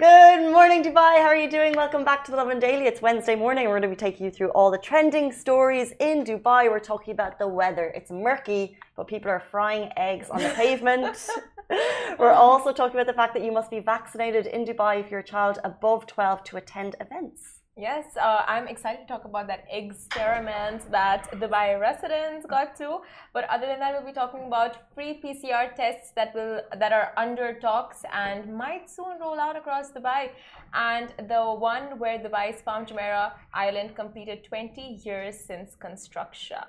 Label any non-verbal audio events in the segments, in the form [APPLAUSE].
Good morning, Dubai. How are you doing? Welcome back to the Lovin Daily. It's Wednesday morning. We're going to be taking you through all the trending stories in Dubai. We're talking about the weather. It's murky, but people are frying eggs on the [LAUGHS] pavement. [LAUGHS] We're also talking about the fact that you must be vaccinated in Dubai if you're a child above 12 to attend events. Yes, uh, I'm excited to talk about that experiment that Dubai residents got to. But other than that, we'll be talking about free PCR tests that will that are under talks and might soon roll out across Dubai. And the one where Dubai's Palm Jumeirah Island completed 20 years since construction.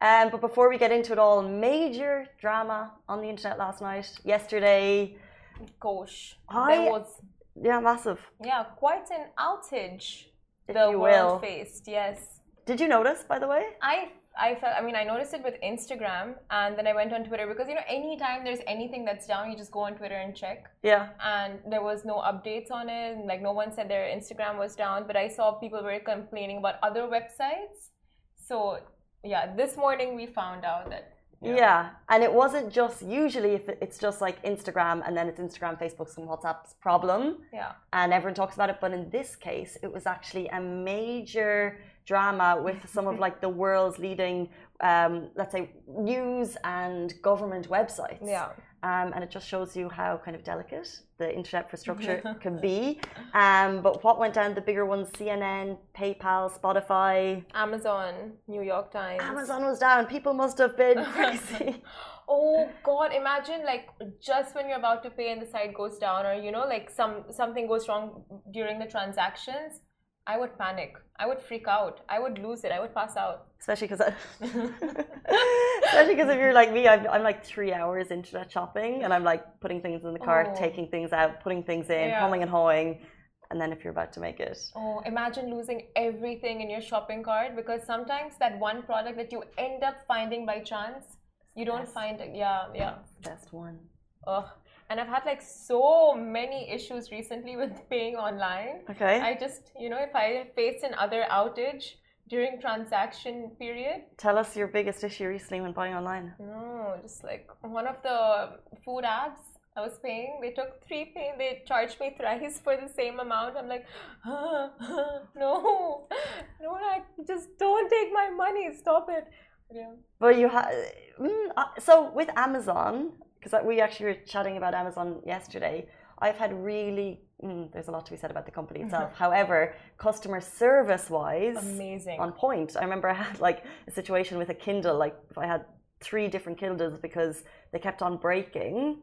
Um, but before we get into it all, major drama on the internet last night. Yesterday, Gosh, I- there was yeah, massive. yeah quite an outage If the you world will. faced. Yes. Did you notice, by the way? I I felt I mean I noticed it with Instagram and then I went on Twitter because you know anytime there's anything that's down you just go on Twitter and check Yeah. and there was no updates on it and, like no one said their Instagram was down but I saw people were complaining about other websites so yeah this morning we found out that Yeah. And it wasn't just usually if it's just like Instagram and then it's Instagram, Facebook's and WhatsApp's problem yeah and everyone talks about it. But in this case, it was actually a major drama with [LAUGHS] some of like the world's leading, um, let's say, news and government websites. yeah Um, and it just shows you how kind of delicate the internet infrastructure can be. Um, but what went down, the bigger ones, CNN, PayPal, Spotify, Amazon New York Times Amazon was down. People must have been [LAUGHS] crazy. Oh God! Imagine like just when you're about to pay and the site goes down, or you know, like some something goes wrong during the transactions. I would panic. I would freak out. I would lose it. I would pass out. Especially because, [LAUGHS] especially because if you're like me, I'm, I'm like three hours internet shopping, and I'm like putting things in the cart, Oh. taking things out, putting things in, Yeah. humming and hawing, and then if you're about to make it, Oh, imagine losing everything in your shopping cart because sometimes that one product that you end up finding by chance, you don't Yes. find. Yeah, yeah. best one. Ugh. And I've had like so many issues recently [LAUGHS] with paying online. Okay. I just, you know, if I face another outage during transaction period, Tell us your biggest issue recently when buying online. No, just like one of the food apps I was paying, they took three pay, they charged me thrice [LAUGHS] for the same amount. I'm like, [GASPS] no, [LAUGHS] no, I just don't take my money. Stop it. Yeah. But you have mm, uh, so with Amazon because we actually were chatting about Amazon yesterday. I've had really mm, there's a lot to be said about the company itself. However, customer service wise, Amazing. on point. I remember I had like a situation with a Kindle. Like if I had three different Kindles because they kept on breaking.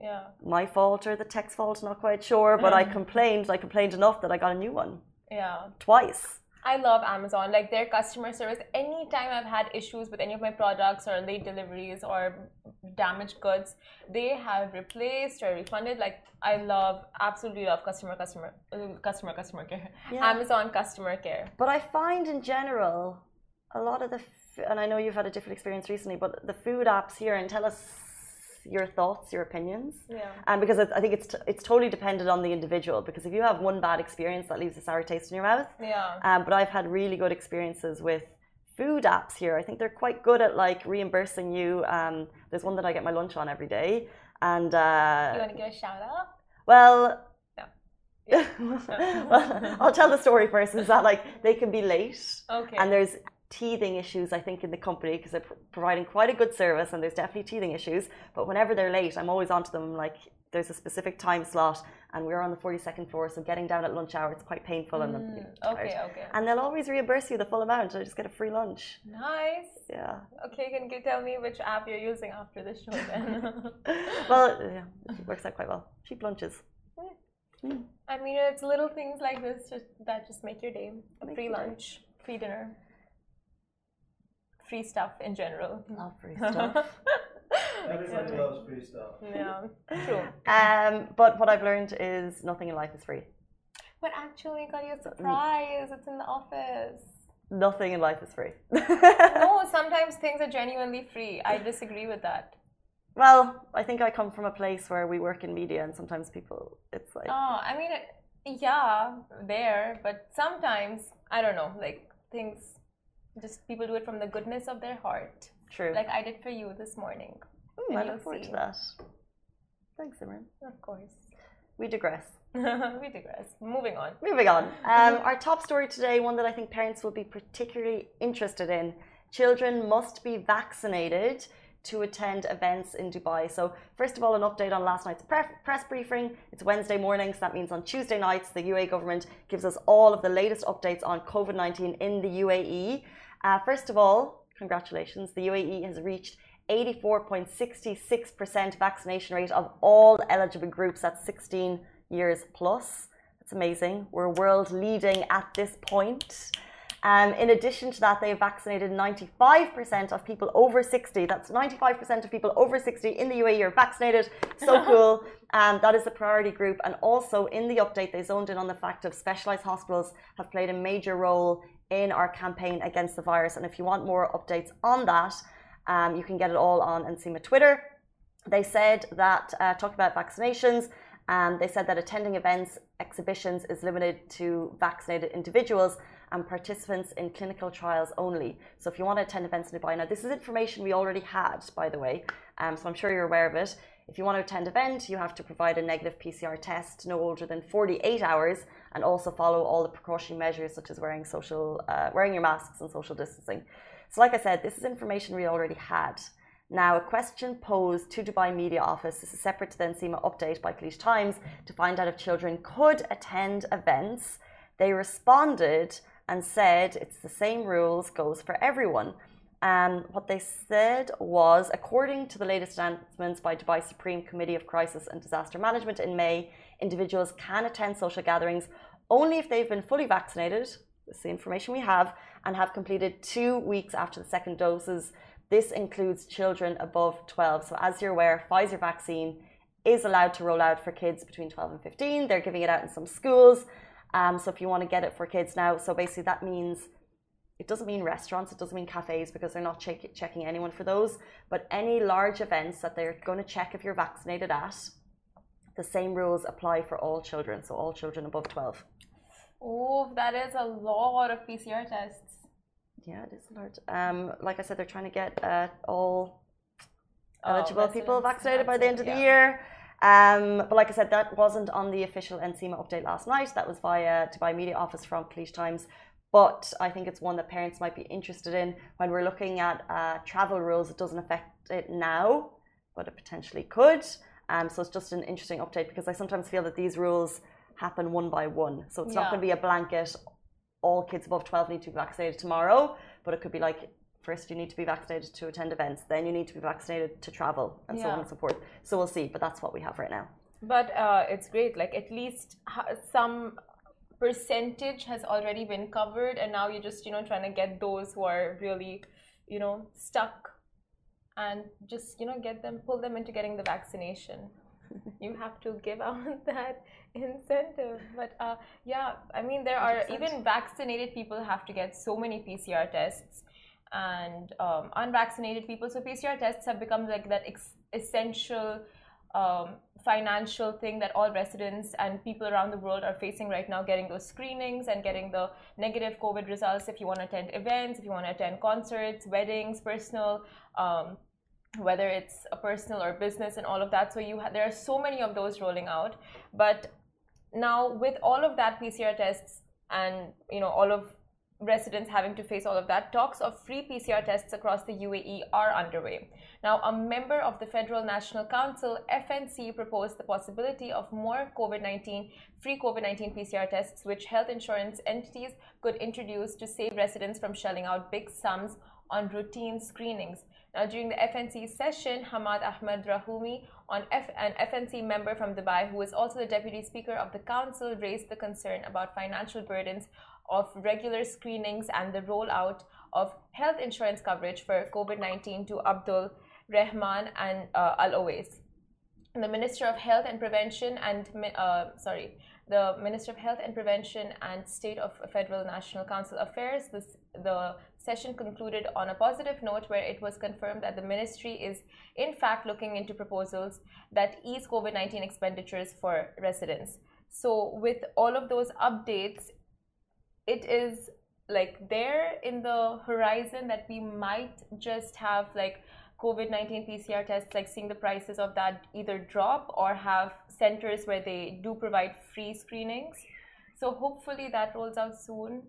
Yeah. My fault or the tech's fault, not quite sure. But I [LAUGHS] complained. I complained enough that I got a new one Yeah. twice. I love Amazon. Like their customer service. Anytime I've had issues with any of my products or late deliveries or damaged goods, they have replaced or refunded. Like I love, absolutely love customer, customer, customer, customer care. Yeah. Amazon customer care. But I find in general, a lot of the, and I know you've had a different experience recently, but the food apps here, and tell us your thoughts, your opinions. Yeah. Um, because I I think it's t- it's totally dependent on the individual. Because if you have one bad experience, that leaves a sour taste in your mouth. Yeah. Um, but I've had really good experiences with food apps here. I think they're quite good at like reimbursing you. Um, there's one that I get my lunch on every day, and You uh, want to give a shout out? well. Yeah. [LAUGHS] well, [LAUGHS] I'll tell the story first. Is that like they can be late, Okay. and there's teething issues. I think in the company because they're pr- providing quite a good service, and there's definitely teething issues. But whenever they're late, I'm always onto them. Like there's a specific time slot, and we're on the 42nd floor, so getting down at lunch hour it's quite painful, and I'm you know, Mm, okay, okay. And they'll always reimburse you the full amount. I just get a free lunch. Nice. Yeah. Okay, can you tell me which app you're using after the show then? [LAUGHS] well, yeah, it works out quite well. Cheap lunches. I mean, it's little things like this just, that just make your day. Make free your day. lunch, free dinner, free stuff in general. Love free [LAUGHS] stuff. Everybody loves free stuff. yeah, true. um, but what I've learned is nothing in life is free. But actually, got you a surprise. It's in the office. Nothing in life is free. No, [LAUGHS] sometimes things are genuinely free. I disagree with that. well, I think I come from a place where we work in media, and sometimes people, it's like, Oh, I mean, it, Yeah, there, but sometimes I don't know, like things just people do it from the goodness of their heart. True. Like I did for you this morning. Ooh, and I look forward see. to that. Thanks, Simran. Of course. We digress. [LAUGHS] we digress. Moving on. Moving on. Um, [LAUGHS] our top story today, one that I think parents will be particularly interested in. Children must be vaccinated to attend events in Dubai. So, first of all, an update on last night's pre- press briefing. It's Wednesday morning, so that means on Tuesday nights, the UAE government gives us all of the latest updates on COVID 19 in the UAE. Uh, first of all, congratulations. The UAE has reached 84.66% vaccination rate of all eligible groups. at 16 years plus. That's amazing. We're world leading at this point. Um, in addition to that, they have vaccinated 95% of people over 60. That's 95% of people over 60 in the UAE are vaccinated. So [LAUGHS] cool. Um, that is the priority group. And also in the update, they zoned in on the fact of specialized hospitals have played a major role in our campaign against the virus. And if you want more updates on that, um, you can get it all on NCMA Twitter. They said that, uh, about vaccinations, um, they said that attending events, exhibitions is limited to vaccinated individuals and participants in clinical trials only. So if you want to attend events in Dubai, now this is information we already had, by the way, um, so I'm sure you're aware of it. If you want to attend event, you have to provide a negative PCR test no older than 48 hours and also follow all the precautionary measures such as wearing social, uh, wearing your masks and social distancing. So like I said, this is information we already had. Now, a question posed to Dubai Media Office, this is separate to the NCMA update by Khaleej Times, to find out if children could attend events. They responded and said it's the same rules, goes for everyone. Um, what they said was, according to the latest announcements by Dubai Supreme Committee of Crisis and Disaster Management in May, individuals can attend social gatherings only if they've been fully vaccinated. This is the information we have, and have completed two weeks after the second doses. This includes children above 12. So, as you're aware, Pfizer vaccine is allowed to roll out for kids between 12 and 15. They're giving it out in some schools. Um, so, if you want to get it for kids now, so basically that means it doesn't mean restaurants, it doesn't mean cafes because they're not check, checking anyone for those. But any large events that they're going to check if you're vaccinated at, the same rules apply for all children. So, all children above 12. Oh, that is a lot of PCR tests. Yeah, it is large. Um, like I said, they're trying to get uh, all Oh, eligible people vaccinated by the end of the year. Um, but like I said, that wasn't on the official NCMA update last night. That was via Dubai Media Office from Khaleej Times. But I think it's one that parents might be interested in when we're looking at uh, travel rules. It doesn't affect it now, but it potentially could. Um, so it's just an interesting update because I sometimes feel that these rules happen one by one. So it's not going to be a blanket. All kids above 12 need to be vaccinated tomorrow, but it could be like first you need to be vaccinated to attend events, then you need to be vaccinated to travel, and so on and so forth. So we'll see, but that's what we have right now. But uh, it's great. Like at least some percentage has already been covered, and now you're just you know trying to get those who are really you know stuck, and just you know get them pull them into getting the vaccination. [LAUGHS] you have to give out [LAUGHS] that incentive. But uh, yeah, I mean there are 100%. even vaccinated people have to get so many PCR tests. And um, unvaccinated people, so PCR tests have become like that ex- essential um, financial thing that all residents and people around the world are facing right now getting those screenings and getting the negative covid results if you want to attend events if you want to attend concerts weddings personal um, whether it's a personal or business and all of that. So you ha- there are so many of those rolling out. But now with all of that pcr tests and you know all of residents having to face all of that talks of free pcr tests across the uae are underway now, a member of the Federal National Council, FNC, proposed the possibility of more COVID 19 free COVID 19 PCR tests, which health insurance entities could introduce to save residents from shelling out big sums on routine screenings. Now, during the FNC session, Hamad Ahmed Rahumi, F- an FNC member from Dubai, who is also the deputy speaker of the council, raised the concern about financial burdens of regular screenings and the rollout of health insurance coverage for COVID 19 to Abdul Rahman and uh, Al Owais. The Minister of Health and Prevention and uh, sorry, the Minister of Health and Prevention and State of Federal National Council Affairs. This, the session concluded on a positive note where it was confirmed that the ministry is in fact looking into proposals that ease COVID 19 expenditures for residents. So with all of those updates, it is like there in the horizon that we might just have like COVID 19 PCR tests, like seeing the prices of that either drop or have centers where they do provide free screenings. So hopefully that rolls out soon.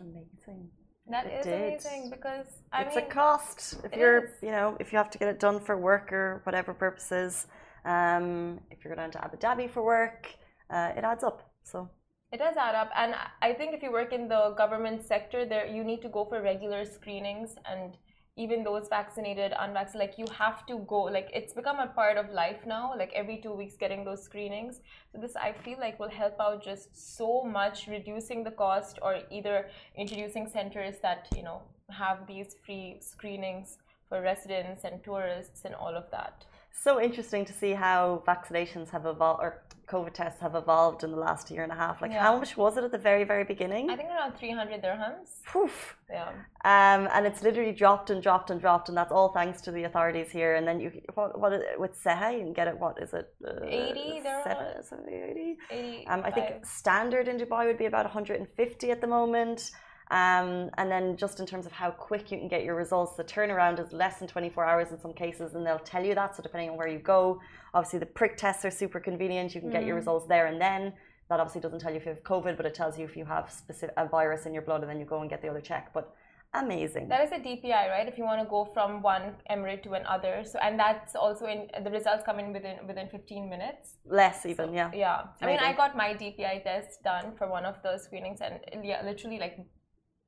Amazing. That It is did. amazing because I it's mean, a cost if you're, is. you know, if you have to get it done for work or whatever purposes. Um, if you're going to Abu Dhabi for work, uh, it adds up. So It does add up, and I think if you work in the government sector, there you need to go for regular screenings, and even those vaccinated, unvaccinated, like you have to go. Like it's become a part of life now. Like every two weeks, getting those screenings. So this I feel like will help out just so much, reducing the cost, or either introducing centers that you know have these free screenings for residents and tourists and all of that. So interesting to see how vaccinations have evolved or COVID tests have evolved in the last year and a half. Like Yeah. how much was it at the very, very beginning? I think around 300 dirhams. Poof. Yeah. Um, and it's literally dropped and dropped and dropped, and that's all thanks to the authorities here. And then you, what, what is it, with Seha, you can get it. What is it? Uh, 80 there are- 70, 80? 80. Um, I think standard in Dubai would be about 150 at the moment. Um, and then just in terms of how quick you can get your results, the turnaround is less than 24 hours in some cases, and they'll tell you that. So depending on where you go, obviously the prick tests are super convenient. You can get your Mm. results there and then. That obviously doesn't tell you if you have COVID, but it tells you if you have specific a virus in your blood, and then you go and get the other check. But amazing. That is a DPI, right? If you want to go from one emirate to another, so and that's also in the results come in within within 15 minutes. Less even, yeah. Yeah, I mean, I got my DPI test done for one of the screenings, and yeah, literally like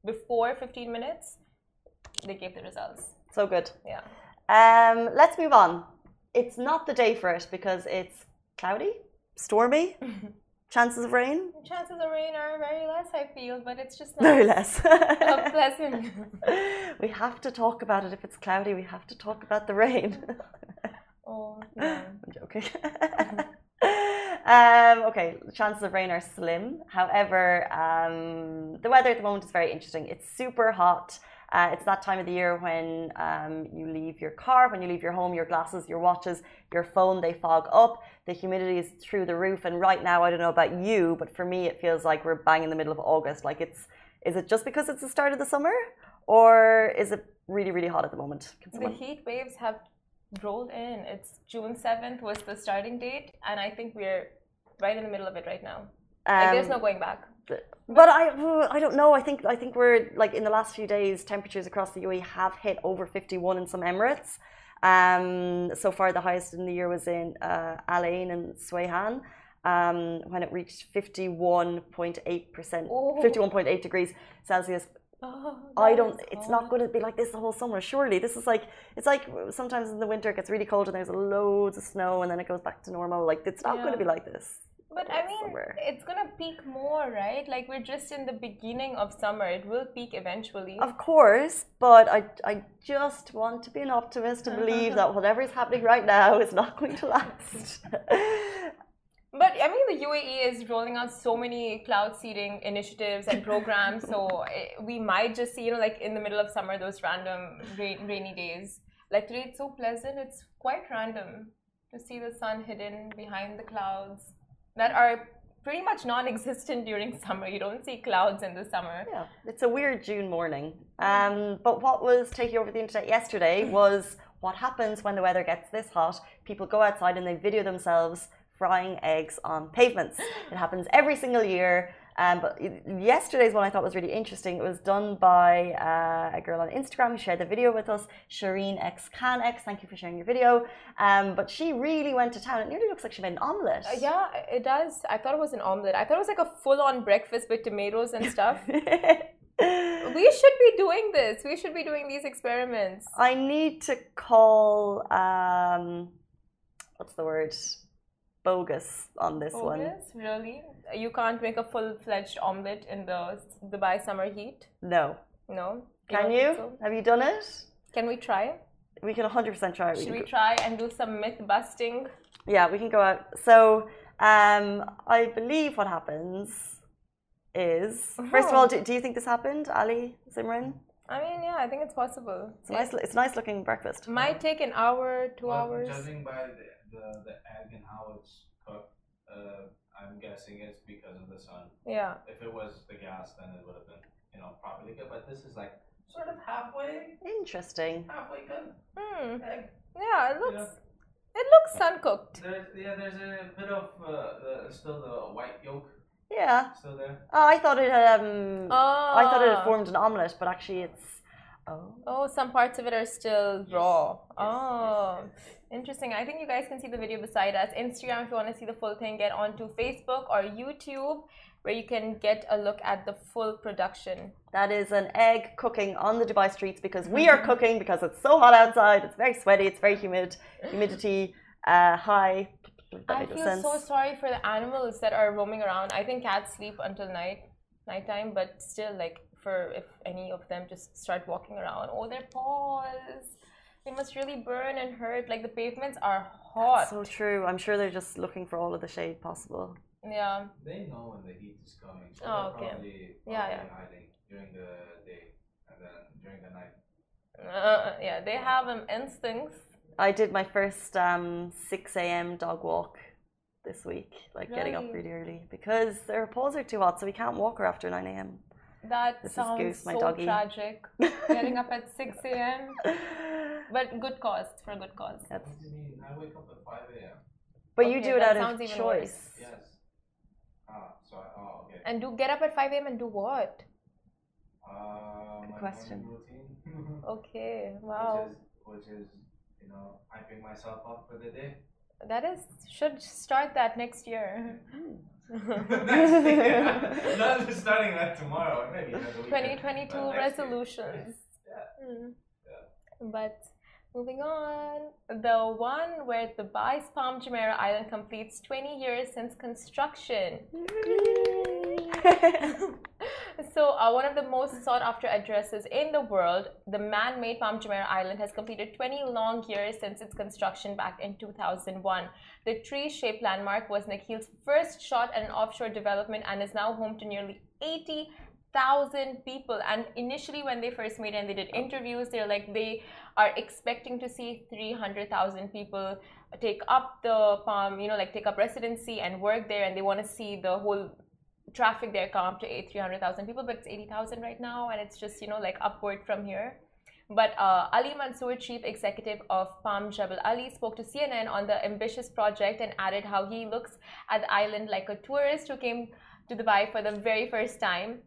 before 15 minutes, they gave the results. So good. Yeah, Um, let's move on. It's not the day for it because it's cloudy, stormy, [LAUGHS] chances of rain, chances of rain are very less, I feel, but it's just [LAUGHS] very less. Uh, pleasant. [LAUGHS] we have to talk about it if it's cloudy. We have to talk about the rain. oh, yeah. I'm joking. Um, okay, the chances of rain are slim. However, um, the weather at the moment is very interesting. It's super hot. Uh, it's that time of the year when um, you leave your car, when you leave your home, your glasses, your watches, your phone, they fog up. The humidity is through the roof. And right now, I don't know about you, but for me, it feels like we're bang in the middle of August. Like it's, is it just because it's the start of the summer? Or is it really, really hot at the moment? Can The someone heat waves have rolled in. It's June 7th was the starting date, and I think we're right in the middle of it right now. Like, there's Um, no going back. But I, I don't know. I think I think we're like in the last few days, temperatures across the UAE have hit over 51 in some Emirates. Um, so far, the highest in the year was in uh, Al Ain and Sweihan, um, when it reached 51.8 percent, Oh. 51.8 degrees Celsius. Oh, I don't. It's hot. not going to be like this the whole summer. Surely, this is like it's like sometimes in the winter it gets really cold and there's loads of snow and then it goes back to normal. Like it's not going to be like this. But I mean, summer. it's gonna peak more, right? Like we're just in the beginning of summer. It will peak eventually. Of course, but I, I just want to be an optimist and believe [LAUGHS] that whatever is happening right now is not going to [LAUGHS] last. [LAUGHS] But I mean, the UAE is rolling out so many cloud seeding initiatives and programs. so eh, we might just see, you know, like in the middle of summer, those random rain, rainy days. Like today, it's so pleasant. It's quite random to see the sun hidden behind the clouds that are pretty much non-existent during [LAUGHS] summer. You don't see clouds in the summer. yeah, it's a weird June morning. Um, but what was taking over the internet yesterday was what happens when the weather gets this hot. People go outside and they video themselves frying eggs on pavements. It happens every single year. Um, but yesterday's one I thought was really interesting. It was done by uh, a girl on Instagram who shared the video with us, Shireen X Khan X. Thank you for sharing your video. Um, but she really went to town. It nearly looks like she made an omelette. Uh, yeah, it does. I thought it was an omelet. I thought it was like a full-on breakfast with tomatoes and stuff. [LAUGHS] we should be doing this. We should be doing these experiments. I need to call um, what's the word? Bogus on this one. Bogus? Really? You can't make a full-fledged omelet in the Dubai summer heat? No. No. Can you? so? Have you done it? Can we try? We can 100% try it. Should can we try and do some myth busting? yeah, we can go out. So, um, I believe what happens is first of Uh-huh. all, do, do you think this happened, Ali Simran? I mean, yeah, I think it's possible. It's a nice. It's nice looking breakfast. Might take an hour, two Well, hours. Judging by the, the, the egg and how it's cooked, uh, I'm guessing it's because of the sun. Yeah. If it was the gas, then it would have been, you know, properly good. But this is like sort of halfway, Interesting. halfway good. Hmm. Egg. Yeah, it You looks know, it looks sun cooked. there's yeah, there's a bit of uh, the, still the white yolk Yeah. still there. Oh, I thought it had. Um, Oh. I thought it had formed an omelette, but actually it's. Oh. Oh, some parts of it are still raw. Yes, oh, yes, yes, yes. Interesting. I think you guys can see the video beside us. Instagram, if you want to see the full thing, get onto Facebook or YouTube, where you can get a look at the full production. That is an egg cooking on the Dubai streets because we are [LAUGHS] cooking because it's so hot outside. It's very sweaty. It's very humid. Humidity uh, high. I feel sense. so sorry for the animals that are roaming around. I think cats sleep until night, nighttime, but still, like for if any of them just start walking around, oh, their paws. They must really burn and hurt. Like the pavements are hot. So true. I'm sure they're just looking for all of the shade possible. yeah. They know when the heat is coming, so Oh, they're okay. probably, probably Yeah, yeah. hiding during the day and then during the night. Uh, yeah, they have um, instincts. I did my first um, 6 a.m. dog walk this week, like getting up Really? really early because their paws are too hot, so we can't walk her after 9 a.m. That This sounds Goose, my so doggy. tragic. Getting up at [LAUGHS] 6 a.m. But good cause, for a good cause. That's- What do you mean? I wake up at 5 a.m. but you do it that out sounds of even choice. Yes. Ah, so oh, okay. And do get up at 5 a.m. and do what? Uh, my question. morning routine. [LAUGHS] Okay, wow. Which is, which is, you know, hyping myself up for the day. That is, should start that next year. Next [LAUGHS] day. Not just starting that tomorrow, maybe another weekend, 2022 but year. resolutions. Yeah. Mm. Yeah. But moving on, the one where Dubai's Palm Jumeirah Island completes 20 years since construction. [LAUGHS] so, uh, one of the most sought after addresses in the world, the man made Palm Jumeirah Island has completed 20 long years since its construction back in 2001. The tree shaped landmark was Nakheel's first shot at an offshore development and is now home to nearly 80,000 people. And initially, when they first made it and they did interviews, they're like, they are expecting to see 300,000 people take up the palm, you know, like take up residency and work there, and they want to see the whole traffic there come up to 300,000 people, but it's 80,000 right now, and it's just, you know, like upward from here. But uh, Ali Mansour, chief executive of Palm Jebel Ali, spoke to CNN on the ambitious project and added how he looks at the island like a tourist who came to Dubai for the very first time.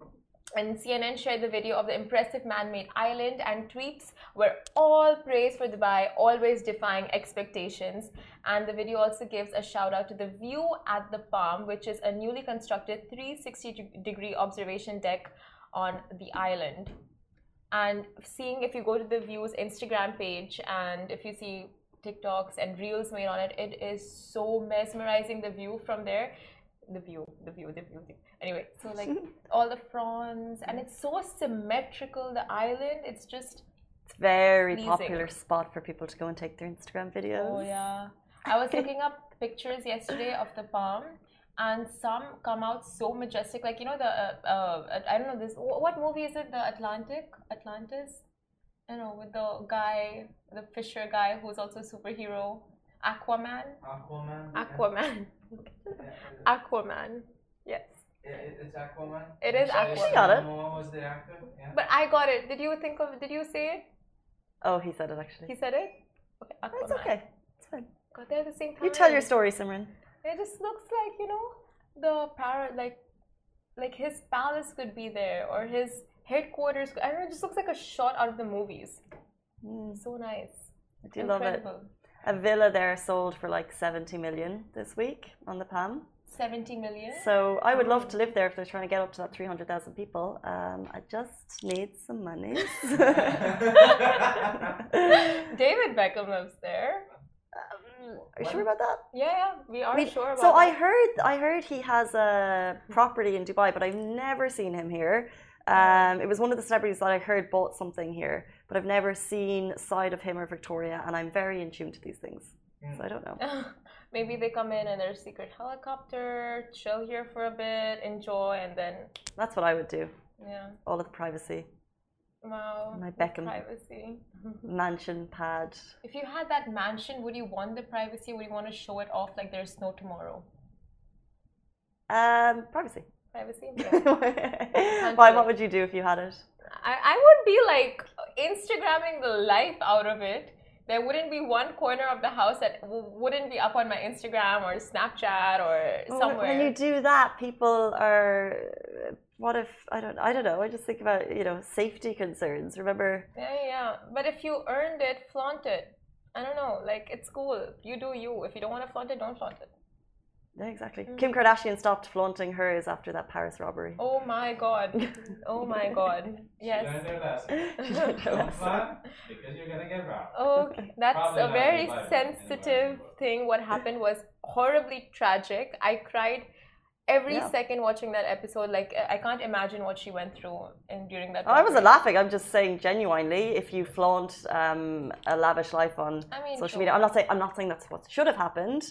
And CNN shared the video of the impressive man made island, and tweets were all praise for Dubai, always defying expectations. And the video also gives a shout out to the view at the Palm, which is a newly constructed 360 degree observation deck on the island. And seeing if you go to the views Instagram page and if you see TikToks and reels made on it, it is so mesmerizing the view from there. The view, the view, the view. The... Anyway, so like [LAUGHS] all the fronds, and it's so symmetrical. The island, it's just It's very Pleasing. popular spot for people to go and take their Instagram videos. Oh yeah. I was looking up [LAUGHS] pictures yesterday of the palm, and some come out so majestic. Like you know the uh, uh, I don't know this. What movie is it? The Atlantic, Atlantis. I know with the guy, the fisher guy who's also a superhero, Aquaman. Aquaman. Aquaman. Yeah, Aquaman. Yes. it- it's Aquaman. It is Sorry, Aquaman. She got it. What was the actor? Yeah. But I got it. Did you think of? Did you say it? Oh, he said it actually. He said it. Okay. Aquaman. It's okay. It's fine. Got there at the same time. You tell your story, Simran. It just looks like you know the para like like his palace could be there or his headquarters. I don't know. It just looks like a shot out of the movies. Mm, So nice. I do love it. Incredible. A villa there sold for like 70 million this week on the Palm. Seventy million. So I would love to live there if they're trying to get up to that 300,000 people. Um, I just need some money. [LAUGHS] [LAUGHS] David Beckham lives there. Are you sure about that? Yeah, yeah, we are I mean, sure about so I that. heard I heard he has a property in Dubai, but I've never seen him here. Um, it was one of the celebrities that I heard bought something here, but I've never seen side of him or Victoria, and I'm very in tune to these things. So I don't know. [LAUGHS] Maybe they come in and their secret helicopter, chill here for a bit, enjoy, and then That's what I would do. yeah. All of the privacy, Wow. My the Beckham. privacy. [LAUGHS] mansion pad. If you had that mansion, would you want the privacy? Would you want to show it off like there's no tomorrow? Um, privacy. Privacy. [LAUGHS] Yeah. Why? What would you do if you had it? I, I would be like Instagramming the life out of it. There wouldn't be one corner of the house that w- wouldn't be up on my Instagram or Snapchat or somewhere. When you do that, people are. What if I don't? I don't know. I just think about you know safety concerns. Remember? Yeah, yeah. But if you earned it, flaunt it. I don't know. Like it's cool. You do you. If you don't want to flaunt it, don't flaunt it. Yeah, exactly. Kim Kardashian stopped flaunting hers after that Paris robbery. Oh my god. Oh my god. Yes. Learn their lesson. Don't Don't fun because you're gonna get robbed. Okay, [LAUGHS] that's Probably a very in life, in sensitive life. thing. What happened was horribly tragic. I cried every Yeah. second watching that episode. Like I can't imagine what she went through in during that. Oh, I wasn't laughing. I'm just saying genuinely, if you flaunt um, a lavish life on I mean, social sure. media, I'm not saying I'm not saying that's what should have happened,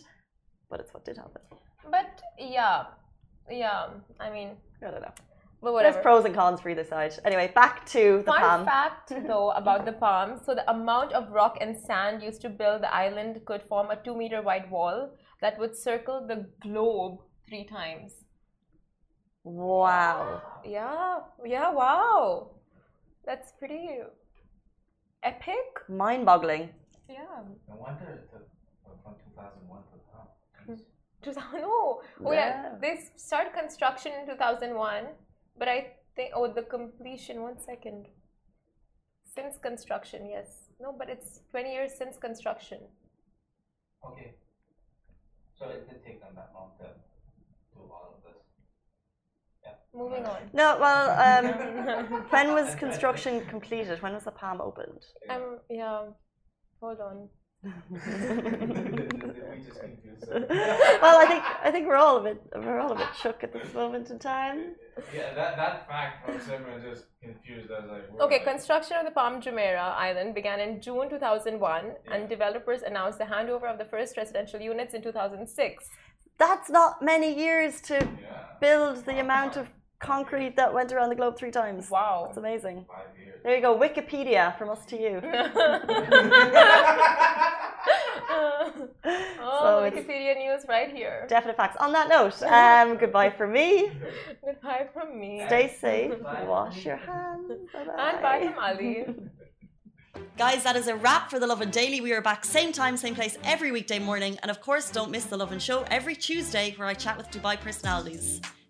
but it's what did happen. But yeah, yeah. I mean, I don't know. but whatever. There's pros and cons for either side. Anyway, back to the Fun palm. fact [LAUGHS] though about the palm. So the amount of rock and sand used to build the island could form a two meter wide wall that would circle the globe three times. Wow. Yeah, yeah, wow. That's pretty epic. Mind-boggling. Yeah. No wonder it took from 2001 to now. 2000, no. Oh, yeah. Yeah. They started construction in 2001, but I think, oh, the completion, one second. Since construction, yes. No, but it's 20 years since construction. Okay. So it did take them that long to do all of this. Yeah. Moving on. No, well, um, [LAUGHS] when was construction completed? When was the palm opened? Um, yeah. Hold on. We just confused them. well, I think I think we're all a bit we're all a bit shook at this moment in time. Yeah, that, that fact from Simran just confused us. Like, Okay, like, construction of the Palm Jumeirah Island began in June 2001, and developers announced the handover of the first residential units in 2006. That's not many years to Yeah. build the amount of concrete that went around the globe three times. Wow. It's amazing. There you go, Wikipedia from us to you. [LAUGHS] oh, So Wikipedia news right here. Definite facts. On that note, [LAUGHS] um, goodbye from me. Goodbye from me. Stay safe. Bye. Wash your hands. Bye-bye. [LAUGHS] And bye from Ali. Guys, that is a wrap for The Lovin Daily. We are back same time, same place every weekday morning. And of course, don't miss The Lovin Show every Tuesday where I chat with Dubai personalities.